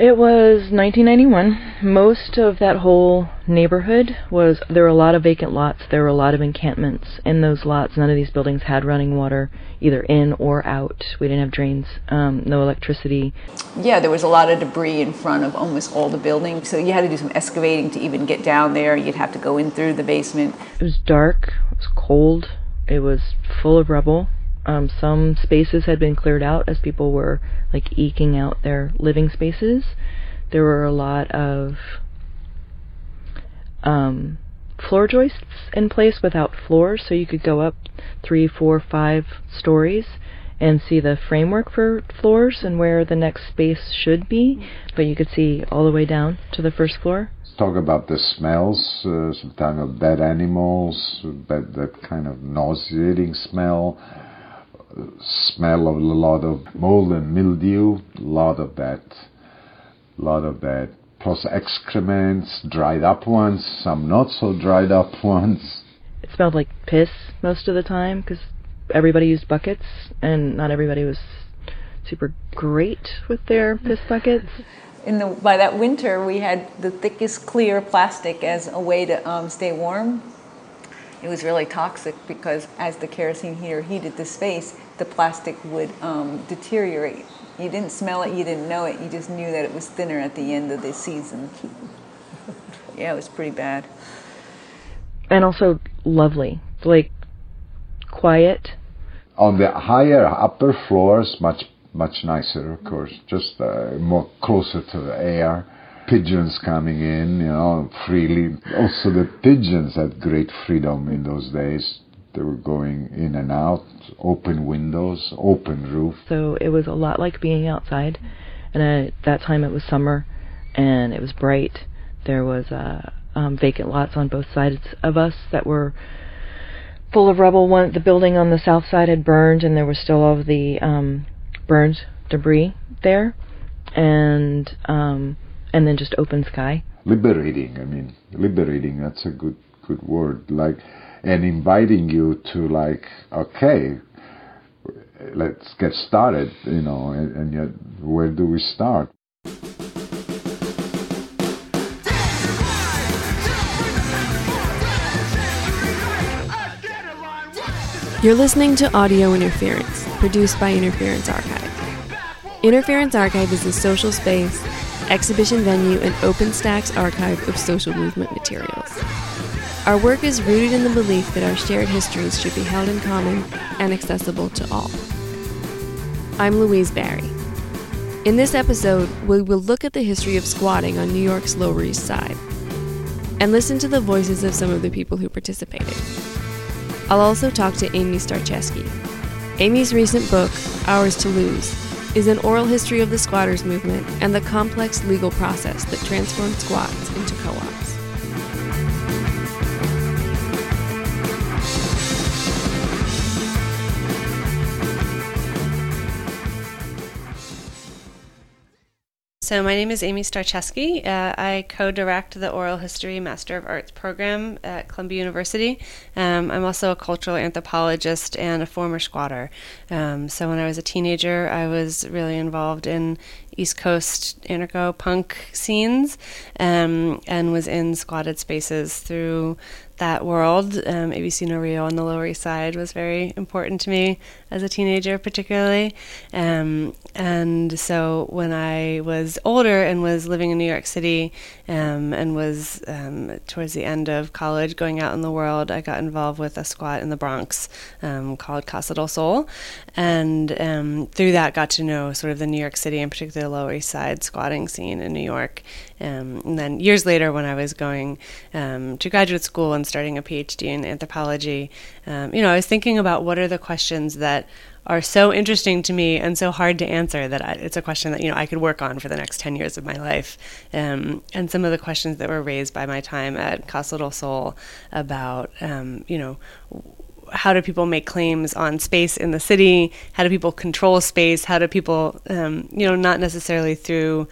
It was 1991. Most of that whole neighborhood was there were a lot of vacant lots. There were a lot of encampments in those lots. None of these buildings had running water, either in or out. We didn't have drains, um, no electricity. Yeah, there was a lot of debris in front of almost all the buildings, so you had to do some excavating to even get down there. You'd have to go in through the basement. It was dark. It was cold. It was full of rubble. Um, some spaces had been cleared out as people were like eking out their living spaces. There were a lot of um, floor joists in place without floors, so you could go up three, four, five stories and see the framework for floors and where the next space should be, but you could see all the way down to the first floor. Talk about the smells, uh, sometimes of dead animals, that, that kind of nauseating smell smell of a lot of mold and mildew, a lot of that, a lot of that, plus excrements, dried up ones, some not so dried up ones. It smelled like piss most of the time because everybody used buckets and not everybody was super great with their piss buckets. In the by that winter, we had the thickest clear plastic as a way to um, stay warm it was really toxic because as the kerosene heater heated the space, the plastic would um, deteriorate. You didn't smell it, you didn't know it, you just knew that it was thinner at the end of the season. yeah, it was pretty bad. And also lovely, like quiet. On the higher upper floors, much much nicer, of course, just uh, more closer to the air pigeons coming in, you know, freely. Also, the pigeons had great freedom in those days. They were going in and out, open windows, open roof. So it was a lot like being outside. And at that time it was summer, and it was bright. There was uh, um, vacant lots on both sides of us that were full of rubble. One, the building on the south side had burned, and there was still all of the um, burned debris there. And um, and then just open sky. Liberating, I mean, liberating. That's a good good word. Like, and inviting you to like, okay, let's get started. You know, and, and yet, where do we start? You're listening to Audio Interference, produced by Interference Archive. Interference Archive is a social space exhibition venue, and open stacks archive of social movement materials. Our work is rooted in the belief that our shared histories should be held in common and accessible to all. I'm Louise Barry. In this episode, we will look at the history of squatting on New York's Lower East Side and listen to the voices of some of the people who participated. I'll also talk to Amy Starecheski. Amy's recent book, Ours to Lose, is an oral history of the squatters movement and the complex legal process that transformed squats into co ops. So, my name is Amy Starecheski. Uh, I co direct the Oral History Master of Arts program at Columbia University. Um, I'm also a cultural anthropologist and a former squatter. Um, so, when I was a teenager, I was really involved in East Coast anarcho punk scenes um, and was in squatted spaces through that world. Um, ABC No Rio on the Lower East Side was very important to me as a teenager, particularly. Um, and so when I was older and was living in New York City um, and was um, towards the end of college going out in the world, I got involved with a squat in the Bronx um, called Casa del Sol. And um, through that, got to know sort of the New York City, and particularly the Lower East Side squatting scene in New York. Um, and then years later, when I was going um, to graduate school and starting a PhD in anthropology, um, you know, I was thinking about what are the questions that are so interesting to me and so hard to answer that I, it's a question that you know I could work on for the next ten years of my life. Um, and some of the questions that were raised by my time at Casa del Sol about um, you know how do people make claims on space in the city? How do people control space? How do people um, you know not necessarily through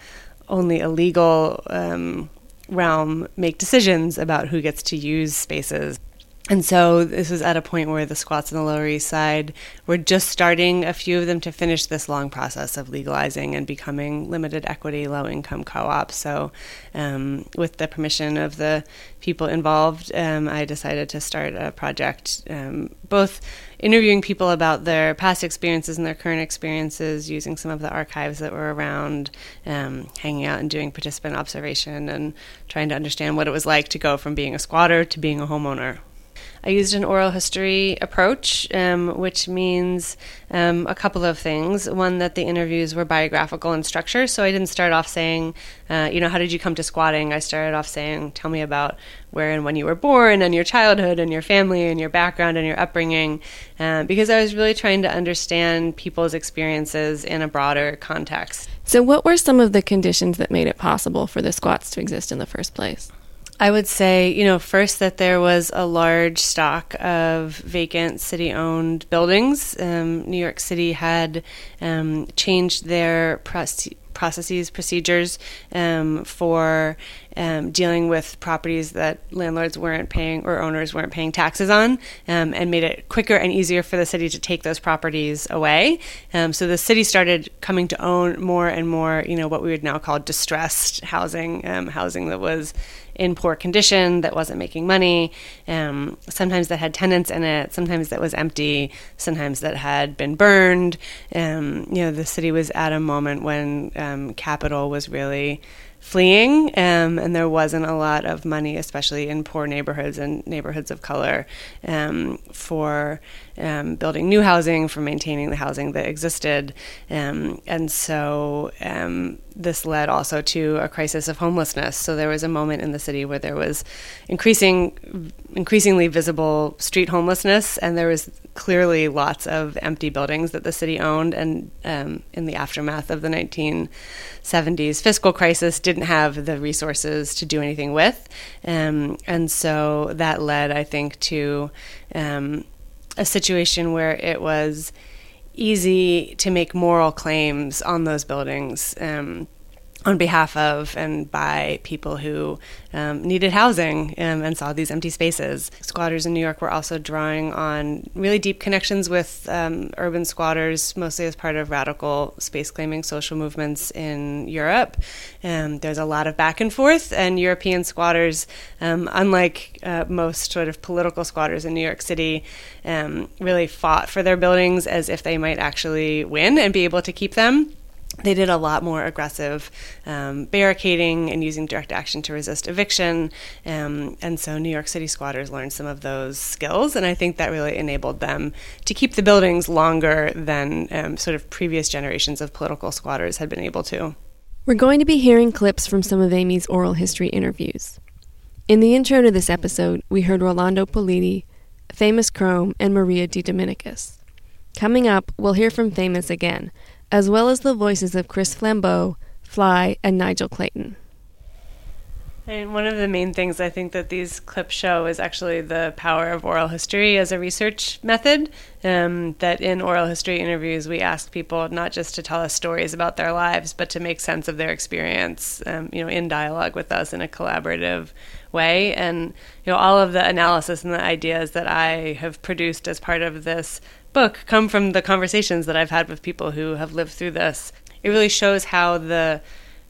only a legal um, realm make decisions about who gets to use spaces. And so this was at a point where the squats on the Lower East Side were just starting, a few of them, to finish this long process of legalizing and becoming limited equity, low income co ops. So, um, with the permission of the people involved, um, I decided to start a project, um, both interviewing people about their past experiences and their current experiences, using some of the archives that were around, um, hanging out and doing participant observation, and trying to understand what it was like to go from being a squatter to being a homeowner. I used an oral history approach, um, which means um, a couple of things. One, that the interviews were biographical in structure, so I didn't start off saying, uh, you know, how did you come to squatting? I started off saying, tell me about where and when you were born, and your childhood, and your family, and your background, and your upbringing, uh, because I was really trying to understand people's experiences in a broader context. So, what were some of the conditions that made it possible for the squats to exist in the first place? I would say, you know, first that there was a large stock of vacant city owned buildings. Um, New York City had um, changed their processes, procedures um, for um, dealing with properties that landlords weren't paying or owners weren't paying taxes on, um, and made it quicker and easier for the city to take those properties away. Um, so the city started coming to own more and more, you know, what we would now call distressed housing, housing that was in poor condition that wasn't making money. Um, sometimes that had tenants in it. Sometimes that was empty. Sometimes that had been burned. Um, you know, the city was at a moment when um, capital was really fleeing, um, and there wasn't a lot of money, especially in poor neighborhoods and neighborhoods of color, um, for um, building new housing, for maintaining the housing that existed. Um, and so um, this led also to a crisis of homelessness. So there was a moment in the city where there was increasing, increasingly visible street homelessness, and there was clearly lots of empty buildings that the city owned. And um, in the aftermath of the 1970s fiscal crisis, didn't have the resources to do anything with. Um, and so that led, I think, to um, a situation where it was easy to make moral claims on those buildings. Um, on behalf of and by people who um, needed housing um, and saw these empty spaces. Squatters in New York were also drawing on really deep connections with um, urban squatters, mostly as part of radical space claiming social movements in Europe. Um, there's a lot of back and forth, and European squatters, um, unlike uh, most sort of political squatters in New York City, um, really fought for their buildings as if they might actually win and be able to keep them they did a lot more aggressive um, barricading and using direct action to resist eviction. Um, and so New York City squatters learned some of those skills, and I think that really enabled them to keep the buildings longer than um, sort of previous generations of political squatters had been able to. We're going to be hearing clips from some of Amy's oral history interviews. In the intro to this episode, we heard Rolando Politi, Famous Chrome, and Maria De Dominicus. Coming up, we'll hear from Thamus again as well as the voices of Chris Flambeau, Fly, and Nigel Clayton. And one of the main things I think that these clips show is actually the power of oral history as a research method. Um, that in oral history interviews, we ask people not just to tell us stories about their lives, but to make sense of their experience, um, you know, in dialogue with us in a collaborative way. And you know, all of the analysis and the ideas that I have produced as part of this book come from the conversations that I've had with people who have lived through this. It really shows how the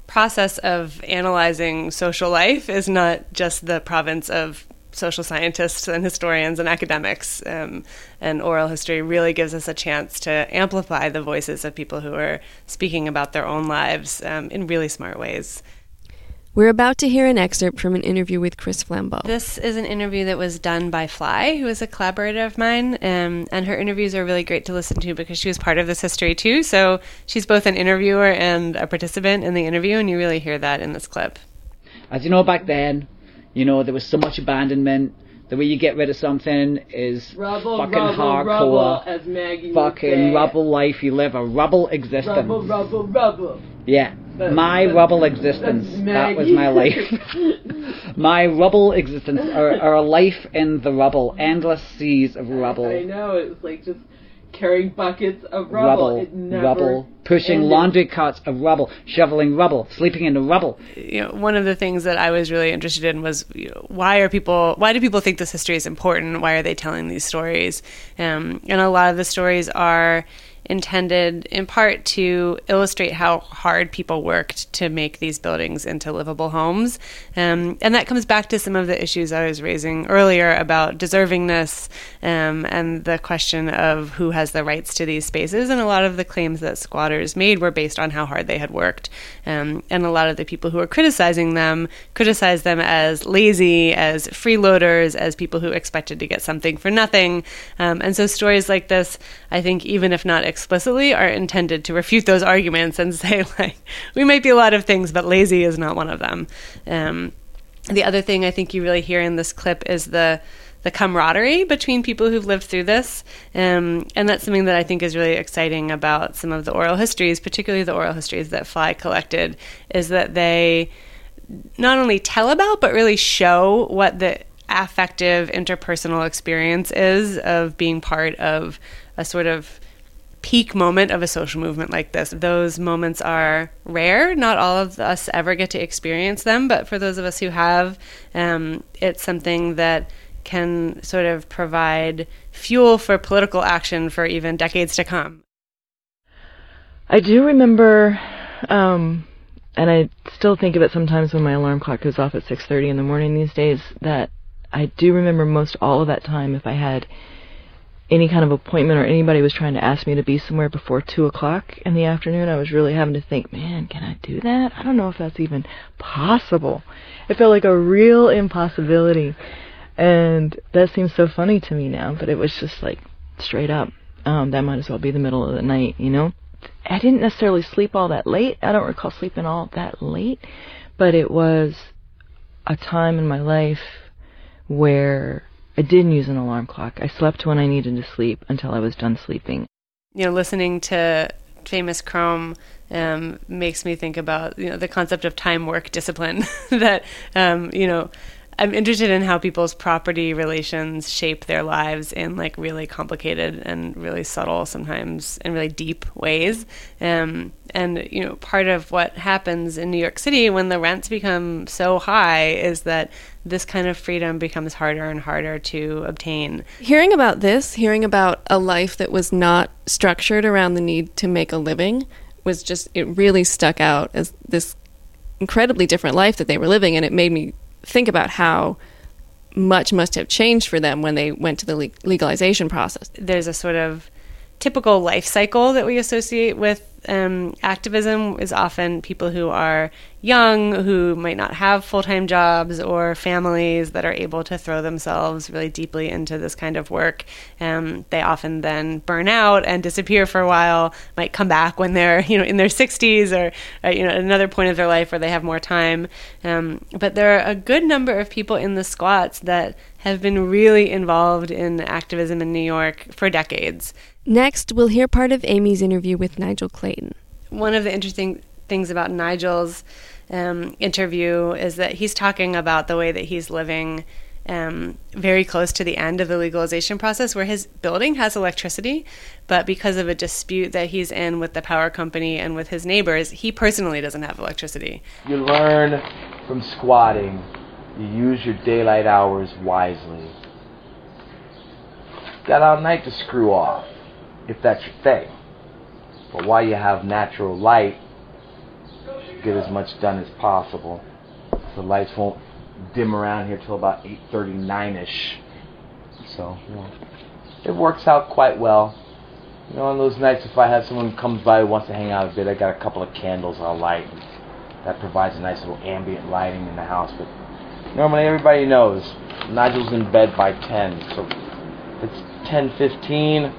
process of analyzing social life is not just the province of social scientists and historians and academics. Um, and oral history really gives us a chance to amplify the voices of people who are speaking about their own lives um, in really smart ways. We're about to hear an excerpt from an interview with Chris Flambeau. This is an interview that was done by Fly, who is a collaborator of mine, um, and her interviews are really great to listen to because she was part of this history too. So she's both an interviewer and a participant in the interview, and you really hear that in this clip. As you know, back then, you know, there was so much abandonment. The way you get rid of something is rubble, fucking rubble, hardcore. Rubble, fucking rubble life. You live a rubble existence. Rubble, rubble, rubble. Yeah my rubble existence. That was my life. my rubble existence, or, or a life in the rubble, endless seas of rubble. I know it's like just carrying buckets of rubble. rubble, rubble, pushing ended. laundry carts of rubble, shoveling rubble, sleeping in the rubble. you know, one of the things that I was really interested in was you know, why are people, why do people think this history is important? Why are they telling these stories? Um, and a lot of the stories are intended in part to illustrate how hard people worked to make these buildings into livable homes. Um, and that comes back to some of the issues I was raising earlier about deservingness um, and the question of who has the rights to these spaces. And a lot of the claims that squatters made were based on how hard they had worked. Um, and a lot of the people who were criticizing them criticized them as lazy, as freeloaders, as people who expected to get something for nothing. Um, and so stories like this, I think, even if not explicitly, are intended to refute those arguments and say, like, we might be a lot of things, but lazy is not one of them. Um, the other thing I think you really hear in this clip is the the camaraderie between people who've lived through this, um, and that's something that I think is really exciting about some of the oral histories, particularly the oral histories that Fly collected, is that they not only tell about but really show what the affective interpersonal experience is of being part of a sort of peak moment of a social movement like this. Those moments are rare. Not all of us ever get to experience them, but for those of us who have, um, it's something that can sort of provide fuel for political action for even decades to come. I do remember, um, and I still think of it sometimes when my alarm clock goes off at 6:30 in the morning these days. That I do remember most all of that time. If I had any kind of appointment or anybody was trying to ask me to be somewhere before two o'clock in the afternoon, I was really having to think, man, can I do that? I don't know if that's even possible. It felt like a real impossibility, and that seems so funny to me now. But it was just like straight up. Um, that might as well be the middle of the night, you know. I didn't necessarily sleep all that late. I don't recall sleeping all that late, but it was a time in my life where I didn't use an alarm clock. I slept when I needed to sleep until I was done sleeping. You know, listening to famous Chrome um, makes me think about you know the concept of time work discipline. that um, you know, I'm interested in how people's property relations shape their lives in like really complicated and really subtle, sometimes and really deep ways. Um, and you know, part of what happens in New York City when the rents become so high is that this kind of freedom becomes harder and harder to obtain. Hearing about this, hearing about a life that was not structured around the need to make a living, was just, it really stuck out as this incredibly different life that they were living. And it made me think about how much must have changed for them when they went to the le- legalization process. There's a sort of typical life cycle that we associate with um, activism is often people who are young, who might not have full time jobs, or families that are able to throw themselves really deeply into this kind of work. Um, they often then burn out and disappear for a while. Might come back when they're you know in their 60s or uh, you know another point of their life where they have more time. Um, but there are a good number of people in the squats that have been really involved in activism in New York for decades. Next, we'll hear part of Amy's interview with Nigel Clayton. One of the interesting things about Nigel's um, interview is that he's talking about the way that he's living um, very close to the end of the legalization process, where his building has electricity, but because of a dispute that he's in with the power company and with his neighbors, he personally doesn't have electricity. You learn from squatting. You use your daylight hours wisely. Got all night to screw off, if that's your thing. But while you have natural light, get as much done as possible. The lights won't dim around here till about 8:39ish. So, you know, it works out quite well. You know, on those nights, if I have someone comes by who wants to hang out a bit, I got a couple of candles I'll light. That provides a nice little ambient lighting in the house. But normally, everybody knows Nigel's in bed by 10, so it's 10:15.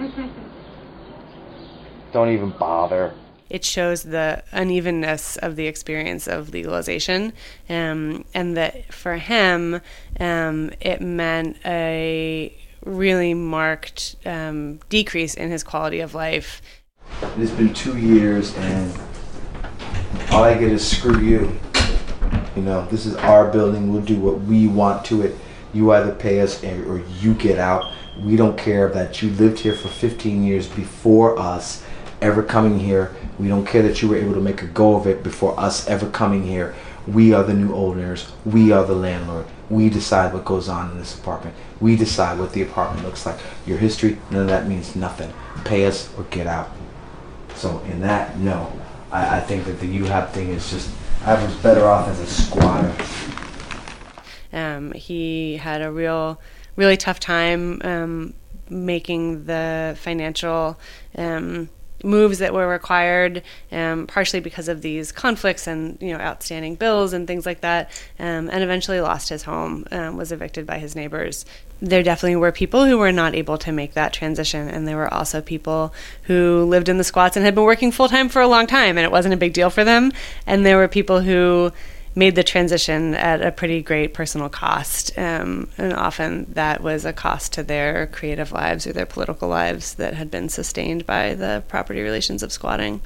Don't even bother it shows the unevenness of the experience of legalization, um, and that for him, um, it meant a really marked um, decrease in his quality of life. It's been two years, and all I get is screw you. You know, this is our building. We'll do what we want to it. You either pay us or you get out. We don't care that you lived here for 15 years before us ever coming here. We don't care that you were able to make a go of it before us ever coming here. We are the new owners. We are the landlord. We decide what goes on in this apartment. We decide what the apartment looks like. Your history, none of that means nothing. Pay us or get out. So in that, no. I, I think that the UHAB thing is just, I was better off as a squatter. Um, he had a real, really tough time um, making the financial um, moves that were required, um, partially because of these conflicts and you know outstanding bills and things like that, um, and eventually lost his home, um, was evicted by his neighbors. There definitely were people who were not able to make that transition, and there were also people who lived in the squats and had been working full time for a long time, and it wasn't a big deal for them. And there were people who made the transition at a pretty great personal cost. Um, and often that was a cost to their creative lives or their political lives that had been sustained by the property relations of squatting.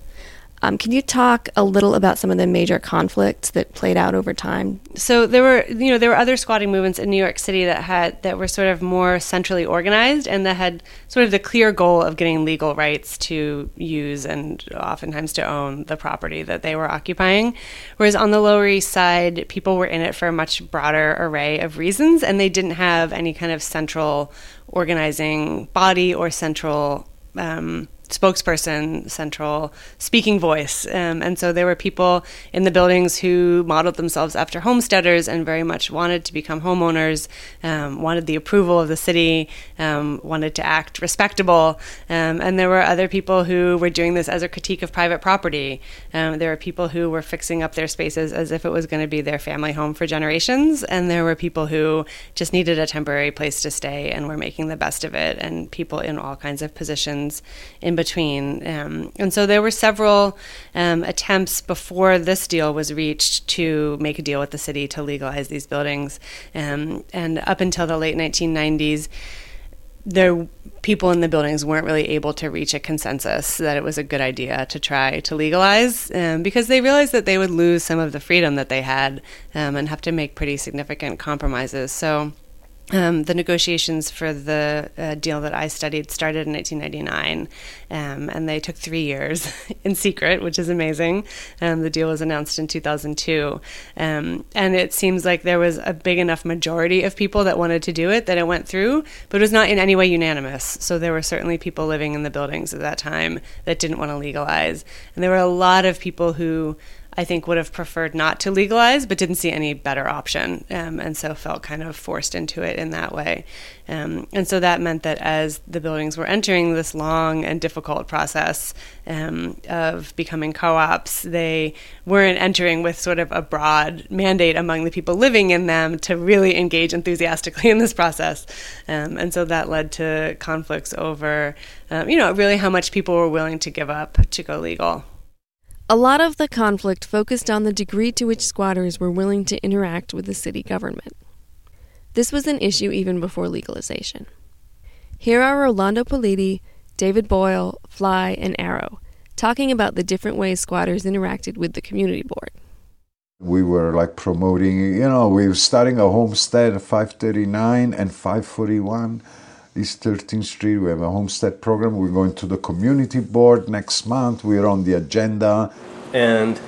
Um, can you talk a little about some of the major conflicts that played out over time? So there were, you know, there were other squatting movements in New York City that had that were sort of more centrally organized and that had sort of the clear goal of getting legal rights to use and oftentimes to own the property that they were occupying. Whereas on the Lower East Side, people were in it for a much broader array of reasons, and they didn't have any kind of central organizing body or central. Um, spokesperson, central speaking voice. Um, and so there were people in the buildings who modeled themselves after homesteaders and very much wanted to become homeowners, um, wanted the approval of the city, um, wanted to act respectable. Um, and there were other people who were doing this as a critique of private property. Um, there were people who were fixing up their spaces as if it was going to be their family home for generations. And there were people who just needed a temporary place to stay and were making the best of it, and people in all kinds of positions in between. Um, and so there were several um, attempts before this deal was reached to make a deal with the city to legalize these buildings. Um, and up until the late 1990s, there people in the buildings weren't really able to reach a consensus that it was a good idea to try to legalize um, because they realized that they would lose some of the freedom that they had um, and have to make pretty significant compromises. So um, the negotiations for the uh, deal that I studied started in 1999, um, and they took three years in secret, which is amazing. Um, the deal was announced in 2002, um, and it seems like there was a big enough majority of people that wanted to do it that it went through, but it was not in any way unanimous. So there were certainly people living in the buildings at that time that didn't want to legalize, and there were a lot of people who I think would have preferred not to legalize, but didn't see any better option, um, and so felt kind of forced into it in that way. Um, and so that meant that as the buildings were entering this long and difficult process um, of becoming co-ops, they weren't entering with sort of a broad mandate among the people living in them to really engage enthusiastically in this process. Um, and so that led to conflicts over, um, you know, really how much people were willing to give up to go legal. A lot of the conflict focused on the degree to which squatters were willing to interact with the city government. This was an issue even before legalization. Here are Rolando Politi, David Boyle, Fly, and Arrow talking about the different ways squatters interacted with the community board. We were like promoting, you know, we were starting a homestead at 539 and 541 East 13th Street. We have a homestead program. We're going to the community board next month. We're on the agenda. And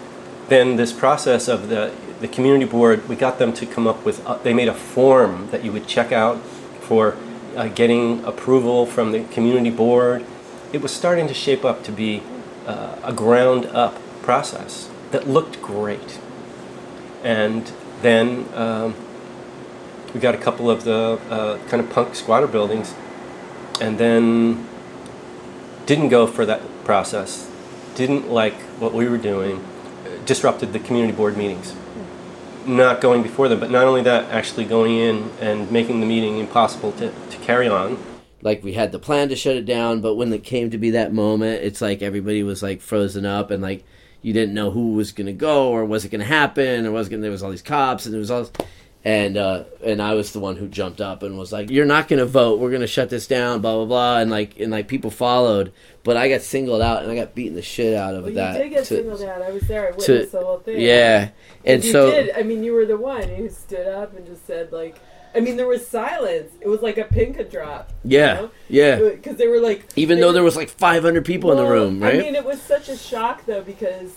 then this process of the, the community board, we got them to come up with, uh, they made a form that you would check out for uh, getting approval from the community board. It was starting to shape up to be uh, a ground up process that looked great. And then um, we got a couple of the uh, kind of punk squatter buildings, and then didn't go for that process. Didn't like what we were doing. Disrupted the community board meetings. Not going before them, but not only that, actually going in and making the meeting impossible to, to carry on. Like we had the plan to shut it down, but when it came to be that moment, it's like everybody was like frozen up and like you didn't know who was going to go or was it going to happen or was gonna, there was all these cops and there was all and uh, and I was the one who jumped up and was like, "You're not going to vote. We're going to shut this down." Blah blah blah. And like and like people followed, but I got singled out and I got beaten the shit out of well, that. You did get to, singled out. I was there. I witnessed to, the whole thing. Yeah, and you so did. I mean, you were the one who stood up and just said like. I mean, there was silence. It was like a pin could drop. Yeah, yeah. Because they were like, Even though were- there was like 500 people in the room, right? I mean, it was such a shock though because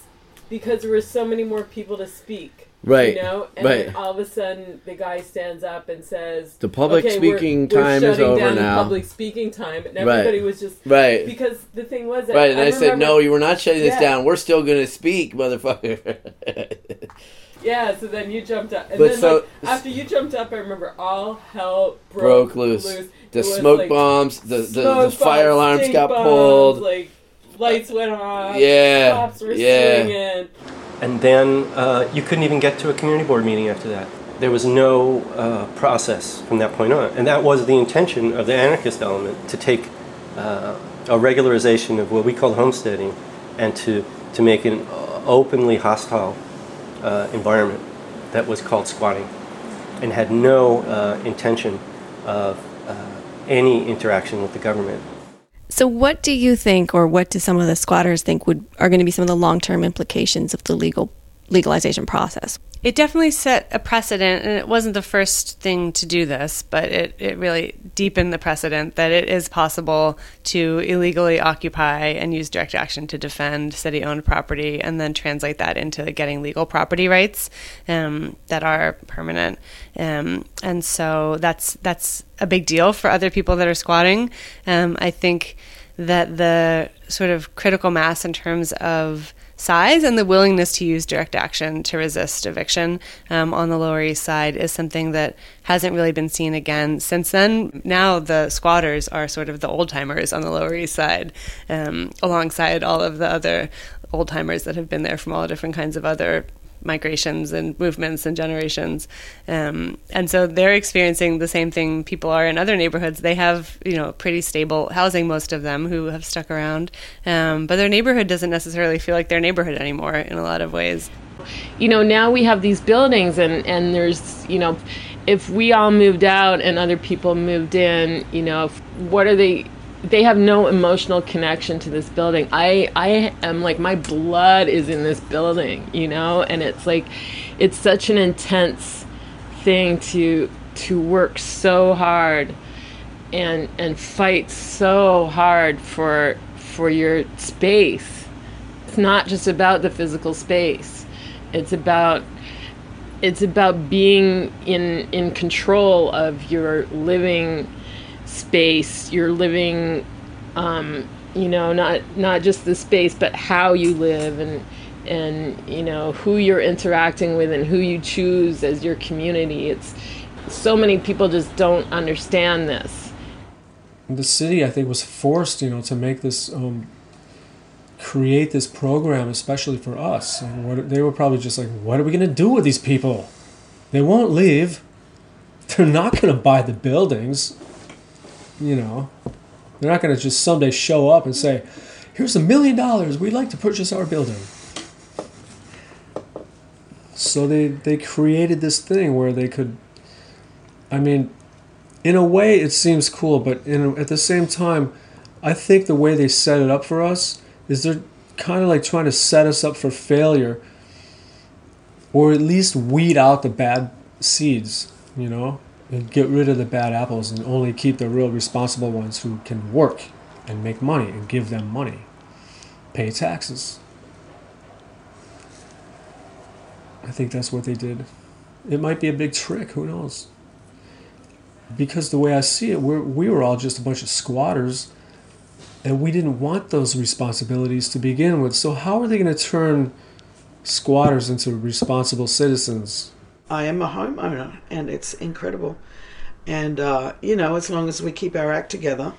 because there were so many more people to speak. Right, You know, and right. all of a sudden the guy stands up and says, The public okay, we're- speaking we're time is over now." Public speaking time, and Right. was just Right. because the thing was that Right, and I, said, remember- no, you were not shutting this Yeah. down. We're still going to speak, motherfucker. Yeah, so then you jumped up, and But then so- like, after you jumped up, I remember all hell Broke broke, loose. It The smoke like, bombs, the, the, the fire bombs, alarms got bombs, pulled. like lights went off. Yeah, cops were yeah. swinging. And then uh, you couldn't even get to a community board meeting after that. There was no uh, process from that point on. And that was the intention of the anarchist element to take uh, a regularization of what we call homesteading and to, to make an openly hostile uh, environment that was called squatting and had no uh, intention of uh, any interaction with the government. So, what do you think, or what do some of the squatters think would are going to be some of the long term implications of the legal legalization process? It definitely set a precedent, and it wasn't the first thing to do this, but it, it really deepened the precedent that it is possible to illegally occupy and use direct action to defend city owned property and then translate that into getting legal property rights um, that are permanent. Um, and so that's, that's a big deal for other people that are squatting. Um, I think that the sort of critical mass in terms of size and the willingness to use direct action to resist eviction um, on the Lower East Side is something that hasn't really been seen again since then. Now the squatters are sort of the old timers on the Lower East Side, um, alongside all of the other old timers that have been there from all different kinds of other migrations and movements and generations. Um, and so they're experiencing the same thing people are in other neighborhoods. They have, you know, pretty stable housing, most of them who have stuck around. Um, but their neighborhood doesn't necessarily feel like their neighborhood anymore in a lot of ways. you know now we have these buildings and and there's you know if we all moved out and other people moved in you know what are they they have no emotional connection to this building. I i am like my blood is in this building you know? And it's like it's such an intense thing to to work so hard and and fight so hard for for your space. It's not just about the physical space. It's about it's about being in in control of your living space you're living um, you know not not just the space but how you live and and you know who you're interacting with and who you choose as your community. It's so many people just don't understand this. The city I think was forced you know to make this um, create this program especially for us. And what they were probably just like what are we going to do with these people? They won't leave. They're not going to buy the buildings you know they're not going to just someday show up and say here's a million dollars we'd like to purchase our building. So they they created this thing where they could i mean in a way it seems cool but in at the same time i think the way they set it up for us is they're kind of like trying to set us up for failure or at least weed out the bad seeds you know and get rid of the bad apples and only keep the real responsible ones who can work and make money and give them money pay taxes i think that's what they did it might be a big trick who knows because the way I see it, we're, we were all just a bunch of squatters, and we didn't want those responsibilities to begin with. So how are they going to turn squatters into responsible citizens? I am a homeowner, and it's incredible. And uh, you know, as long as we keep our act together,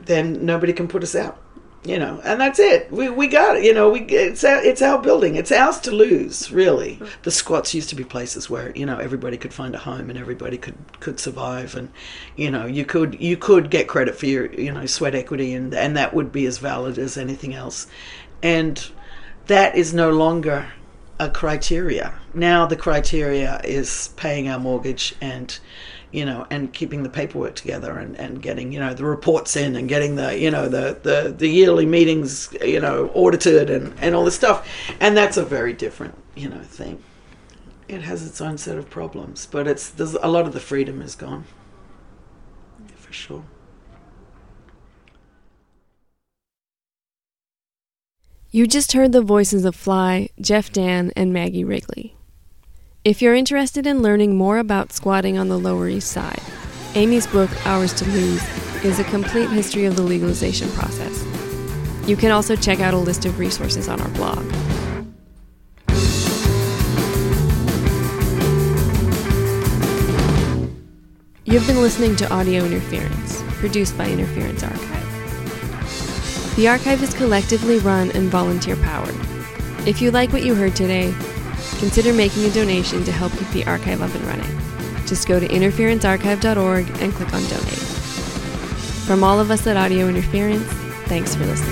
then nobody can put us out. You know, and that's it. We we got it. You know, we it's our it's our building. It's ours to lose. Really, the squats used to be places where you know everybody could find a home and everybody could could survive, and you know you could you could get credit for your you know sweat equity, and and that would be as valid as anything else, and that is no longer a criteria. Now the criteria is paying our mortgage and you know and keeping the paperwork together and, and getting you know the reports in and getting the you know the, the, the yearly meetings you know audited and, and all this stuff and that's a very different you know thing it has its own set of problems. But it's there's a lot of the freedom is gone, yeah, for sure. You just heard the voices of Fly, Jeff Dan, and Maggie Wrigley. If you're interested in learning more about squatting on the Lower East Side, Amy's book, Ours to Lose, is a complete history of the legalization process. You can also check out a list of resources on our blog. You've been listening to Audio Interference, produced by Interference Archive. The archive is collectively run and volunteer powered. If you like what you heard today, consider making a donation to help keep the archive up and running. Just go to interferencearchive.org and click on donate. From all of us at Audio Interference, thanks for listening.